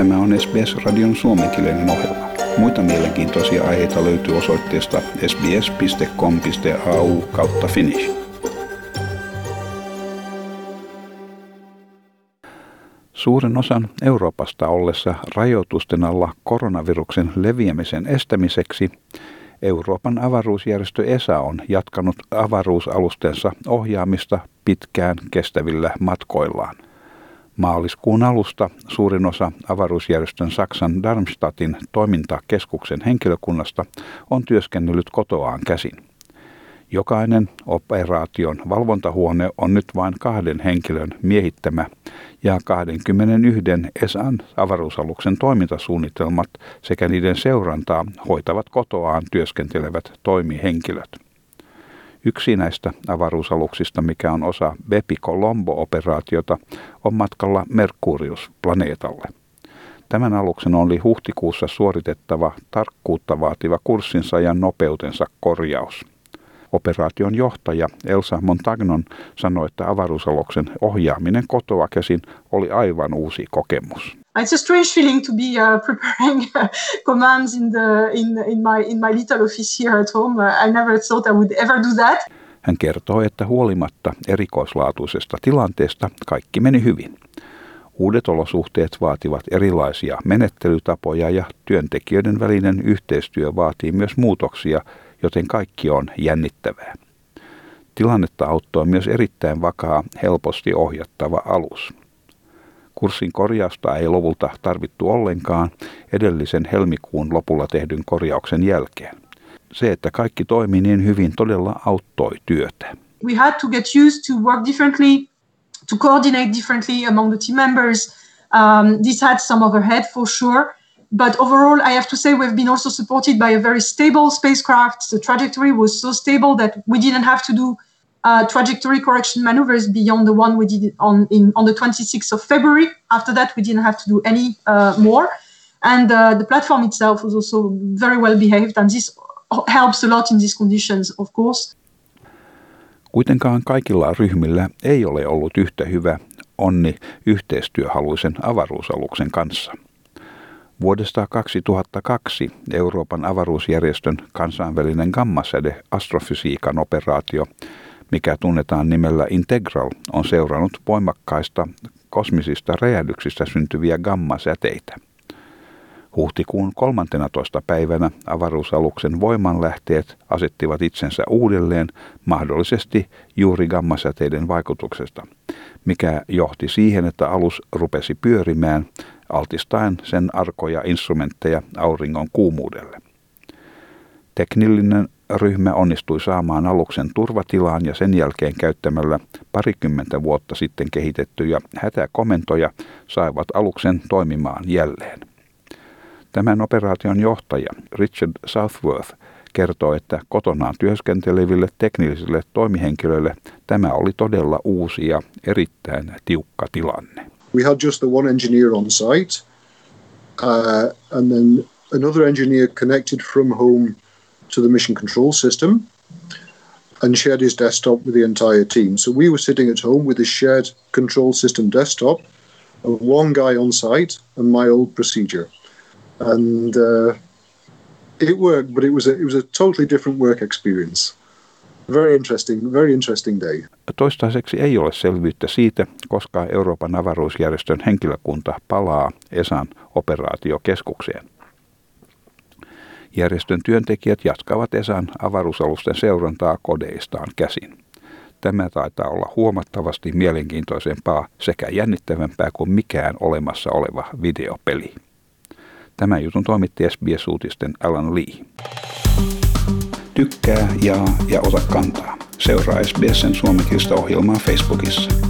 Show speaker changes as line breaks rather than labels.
Tämä on SBS-radion suomenkielinen ohjelma. Muita mielenkiintoisia aiheita löytyy osoitteesta sbs.com.au kautta finnish. Suuren osan Euroopasta ollessa rajoitusten alla koronaviruksen leviämisen estämiseksi Euroopan avaruusjärjestö ESA on jatkanut avaruusalustensa ohjaamista pitkään kestävillä matkoillaan. Maaliskuun alusta suurin osa avaruusjärjestön Saksan Darmstadtin toimintakeskuksen henkilökunnasta on työskennellyt kotoaan käsin. Jokainen operaation valvontahuone on nyt vain kahden henkilön miehittämä ja 21 ESAn avaruusaluksen toimintasuunnitelmat sekä niiden seurantaa hoitavat kotoaan työskentelevät toimihenkilöt. Yksi avaruusaluksista, mikä on osa Bepi Colombo-operaatiota, on matkalla Merkurius-planeetalle. Tämän aluksen oli huhtikuussa suoritettava tarkkuutta vaativa kurssinsa ja nopeutensa korjaus. Operaation johtaja Elsa Montagnon sanoi, että avaruusaloksen ohjaaminen kotoa käsin oli aivan uusi kokemus.
It's a strange feeling to be uh, preparing uh, commands in, the, in, in, my, in my little office here at home. Uh, I never thought I would ever do that.
Hän kertoo, että huolimatta erikoislaatuisesta tilanteesta kaikki meni hyvin. Uudet olosuhteet vaativat erilaisia menettelytapoja ja työntekijöiden välinen yhteistyö vaatii myös muutoksia, joten kaikki on jännittävää. Tilannetta auttoi myös erittäin vakaa, helposti ohjattava alus. Kurssin korjausta ei lopulta tarvittu ollenkaan edellisen helmikuun lopulla tehdyn korjauksen jälkeen. Se, että kaikki toimi niin hyvin, todella auttoi työtä.
We had to get used to work differently, to coordinate differently among the team members. Um, this had some overhead for sure. But overall, I have to say we've been also supported by a very stable spacecraft. The trajectory was so stable that we didn't have to do uh, trajectory correction maneuvers beyond the one we did on in, on the 26th of February. After that, we didn't have to do any uh, more. And uh, the platform itself was also very well behaved, and this helps a lot in these conditions, of course.
Kuitenkaan kaikilla ryhmillä ei ole ollut yhtä hyvä onni yhteistyöhaluisen avaruusaluksen kanssa – Vuodesta 2002 Euroopan avaruusjärjestön kansainvälinen gammasäde astrofysiikan operaatio, mikä tunnetaan nimellä Integral, on seurannut voimakkaista kosmisista räjähdyksistä syntyviä gammasäteitä. Huhtikuun 13. päivänä avaruusaluksen voimanlähteet asettivat itsensä uudelleen mahdollisesti juuri gammasäteiden vaikutuksesta, mikä johti siihen, että alus rupesi pyörimään altistaen sen arkoja instrumentteja auringon kuumuudelle. Teknillinen ryhmä onnistui saamaan aluksen turvatilaan ja sen jälkeen käyttämällä parikymmentä vuotta sitten kehitettyjä hätäkomentoja saivat aluksen toimimaan jälleen. Tämän operaation johtaja Richard Southworth kertoo, että kotonaan työskenteleville teknisille toimihenkilöille tämä oli todella uusi ja erittäin tiukka tilanne.
we had just the one engineer on site, uh, and then another engineer connected from home to the mission control system and shared his desktop with the entire team. So we were sitting at home with a shared control system desktop, one guy on site, and my old procedure. And uh, it worked, but it was a, it was a totally different work experience. Very interesting, very interesting day.
Toistaiseksi ei ole selvyyttä siitä, koska Euroopan avaruusjärjestön henkilökunta palaa ESAn operaatiokeskukseen. Järjestön työntekijät jatkavat ESAn avaruusalusten seurantaa kodeistaan käsin. Tämä taitaa olla huomattavasti mielenkiintoisempaa sekä jännittävämpää kuin mikään olemassa oleva videopeli. Tämän jutun toimitti SBS-uutisten Alan Lee tykkää, jaa ja ota kantaa. Seuraa SBSn suomenkielistä ohjelmaa Facebookissa.